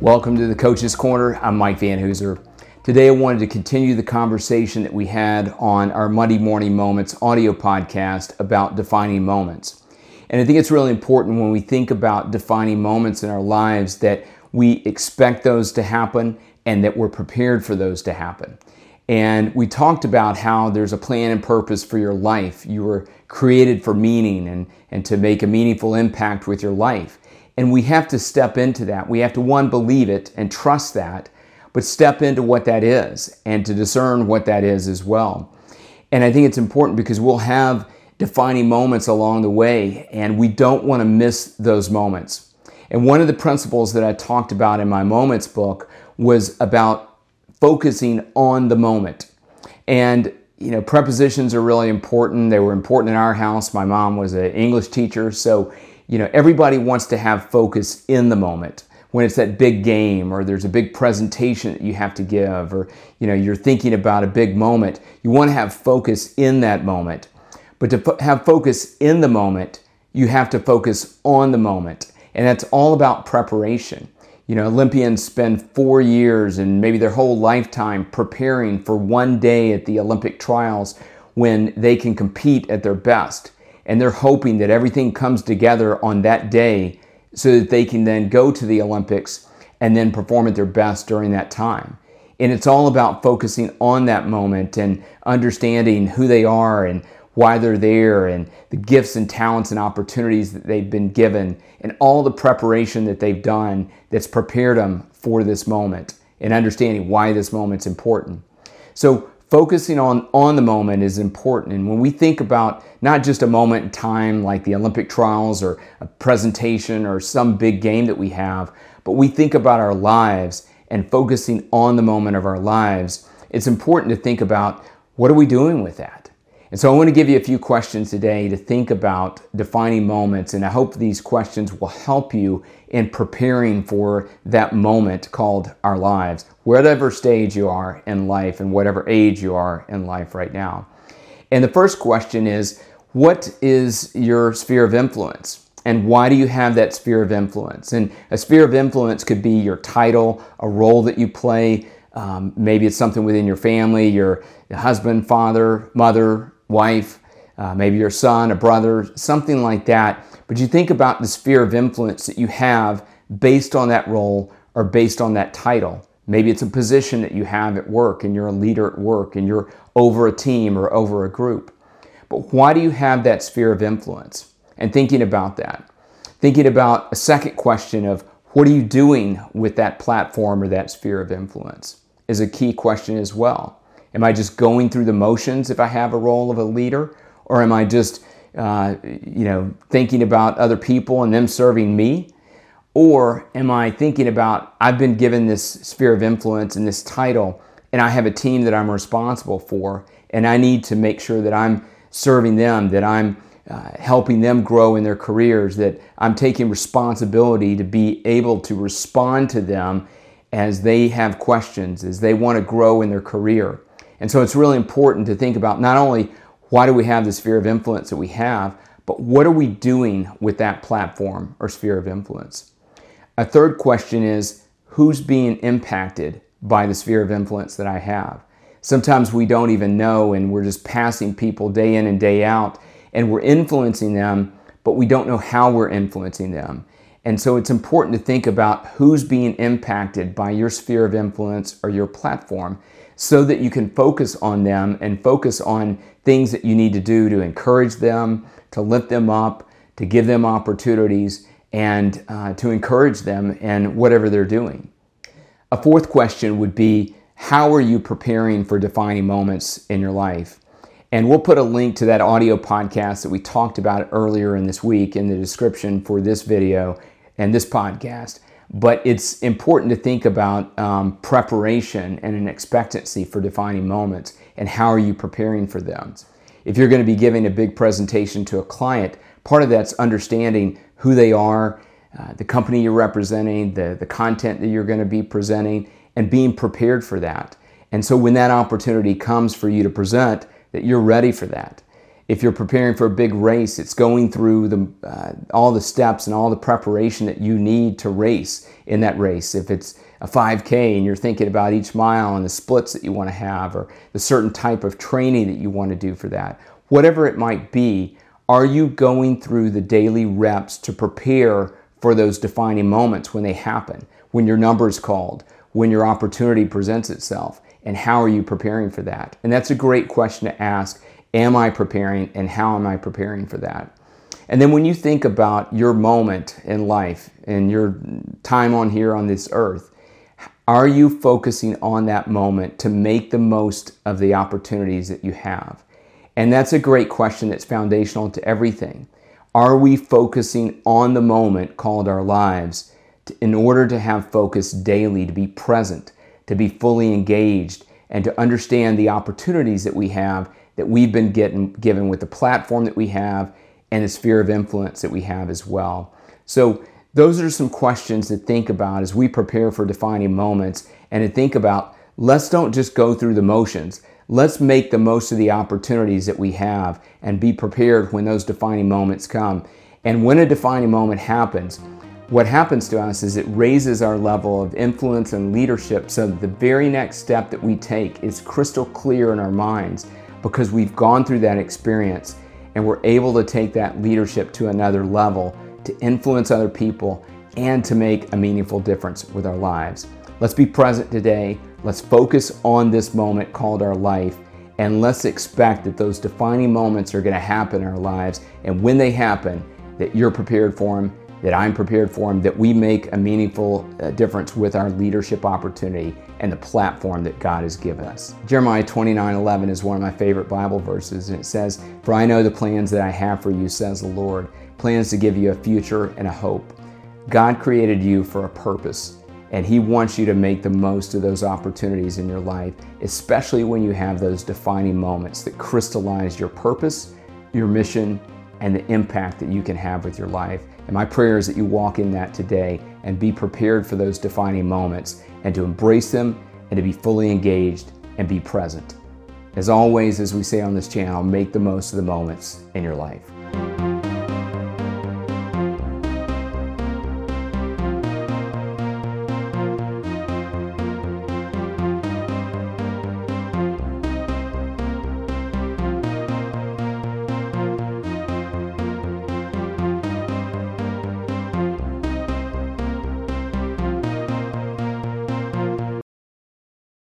Welcome to the Coach's Corner. I'm Mike Van Hoozer. Today I wanted to continue the conversation that we had on our Monday Morning Moments audio podcast about defining moments. And I think it's really important when we think about defining moments in our lives that we expect those to happen and that we're prepared for those to happen. And we talked about how there's a plan and purpose for your life. You were created for meaning and, and to make a meaningful impact with your life. And we have to step into that. We have to, one, believe it and trust that, but step into what that is and to discern what that is as well. And I think it's important because we'll have defining moments along the way, and we don't want to miss those moments. And one of the principles that I talked about in my Moments book was about focusing on the moment. And you know, prepositions are really important. They were important in our house. My mom was an English teacher, so you know, everybody wants to have focus in the moment. When it's that big game or there's a big presentation that you have to give or you know you're thinking about a big moment you want to have focus in that moment. But to have focus in the moment you have to focus on the moment. And that's all about preparation. You know olympians spend 4 years and maybe their whole lifetime preparing for one day at the olympic trials when they can compete at their best and they're hoping that everything comes together on that day so that they can then go to the Olympics and then perform at their best during that time. And it's all about focusing on that moment and understanding who they are and why they're there and the gifts and talents and opportunities that they've been given and all the preparation that they've done that's prepared them for this moment and understanding why this moment's important. So focusing on, on the moment is important. And when we think about not just a moment in time like the Olympic trials or a presentation or some big game that we have, but we think about our lives and focusing on the moment of our lives, it's important to think about what are we doing with that? And so I want to give you a few questions today to think about defining moments, and I hope these questions will help you in preparing for that moment called our lives, whatever stage you are in life and whatever age you are in life right now. And the first question is What is your sphere of influence? And why do you have that sphere of influence? And a sphere of influence could be your title, a role that you play. Um, maybe it's something within your family, your husband, father, mother, wife, uh, maybe your son, a brother, something like that. But you think about the sphere of influence that you have based on that role or based on that title. Maybe it's a position that you have at work and you're a leader at work and you're over a team or over a group. But why do you have that sphere of influence? And thinking about that, thinking about a second question of what are you doing with that platform or that sphere of influence is a key question as well. Am I just going through the motions if I have a role of a leader? Or am I just, uh, you know, thinking about other people and them serving me? Or am I thinking about, I've been given this sphere of influence and this title, and I have a team that I'm responsible for, and I need to make sure that I'm serving them, that I'm uh, helping them grow in their careers, that I'm taking responsibility to be able to respond to them as they have questions, as they want to grow in their career. And so it's really important to think about not only why do we have the sphere of influence that we have, but what are we doing with that platform or sphere of influence? A third question is who's being impacted by the sphere of influence that I have? Sometimes we don't even know and we're just passing people day in and day out and we're influencing them, but we don't know how we're influencing them. And so it's important to think about who's being impacted by your sphere of influence or your platform so that you can focus on them and focus on things that you need to do to encourage them, to lift them up, to give them opportunities, and uh, to encourage them in whatever they're doing. A fourth question would be How are you preparing for defining moments in your life? And we'll put a link to that audio podcast that we talked about earlier in this week in the description for this video and this podcast. But it's important to think about um, preparation and an expectancy for defining moments and how are you preparing for them. If you're going to be giving a big presentation to a client, part of that's understanding who they are, uh, the company you're representing, the, the content that you're going to be presenting, and being prepared for that. And so when that opportunity comes for you to present, that you're ready for that. If you're preparing for a big race, it's going through the, uh, all the steps and all the preparation that you need to race in that race. If it's a 5K and you're thinking about each mile and the splits that you want to have or the certain type of training that you want to do for that, whatever it might be, are you going through the daily reps to prepare for those defining moments when they happen, when your number is called, when your opportunity presents itself? And how are you preparing for that? And that's a great question to ask. Am I preparing and how am I preparing for that? And then when you think about your moment in life and your time on here on this earth, are you focusing on that moment to make the most of the opportunities that you have? And that's a great question that's foundational to everything. Are we focusing on the moment called our lives to, in order to have focus daily, to be present, to be fully engaged, and to understand the opportunities that we have that we've been getting, given with the platform that we have and the sphere of influence that we have as well? So, those are some questions to think about as we prepare for defining moments and to think about let's don't just go through the motions. Let's make the most of the opportunities that we have and be prepared when those defining moments come. And when a defining moment happens, what happens to us is it raises our level of influence and leadership so that the very next step that we take is crystal clear in our minds because we've gone through that experience and we're able to take that leadership to another level to influence other people and to make a meaningful difference with our lives. Let's be present today. Let's focus on this moment called our life. And let's expect that those defining moments are going to happen in our lives. And when they happen, that you're prepared for them, that I'm prepared for them, that we make a meaningful uh, difference with our leadership opportunity and the platform that God has given us. Jeremiah 29 11 is one of my favorite Bible verses, and it says, For I know the plans that I have for you, says the Lord, plans to give you a future and a hope. God created you for a purpose and He wants you to make the most of those opportunities in your life, especially when you have those defining moments that crystallize your purpose, your mission, and the impact that you can have with your life. And my prayer is that you walk in that today and be prepared for those defining moments and to embrace them and to be fully engaged and be present. As always, as we say on this channel, make the most of the moments in your life.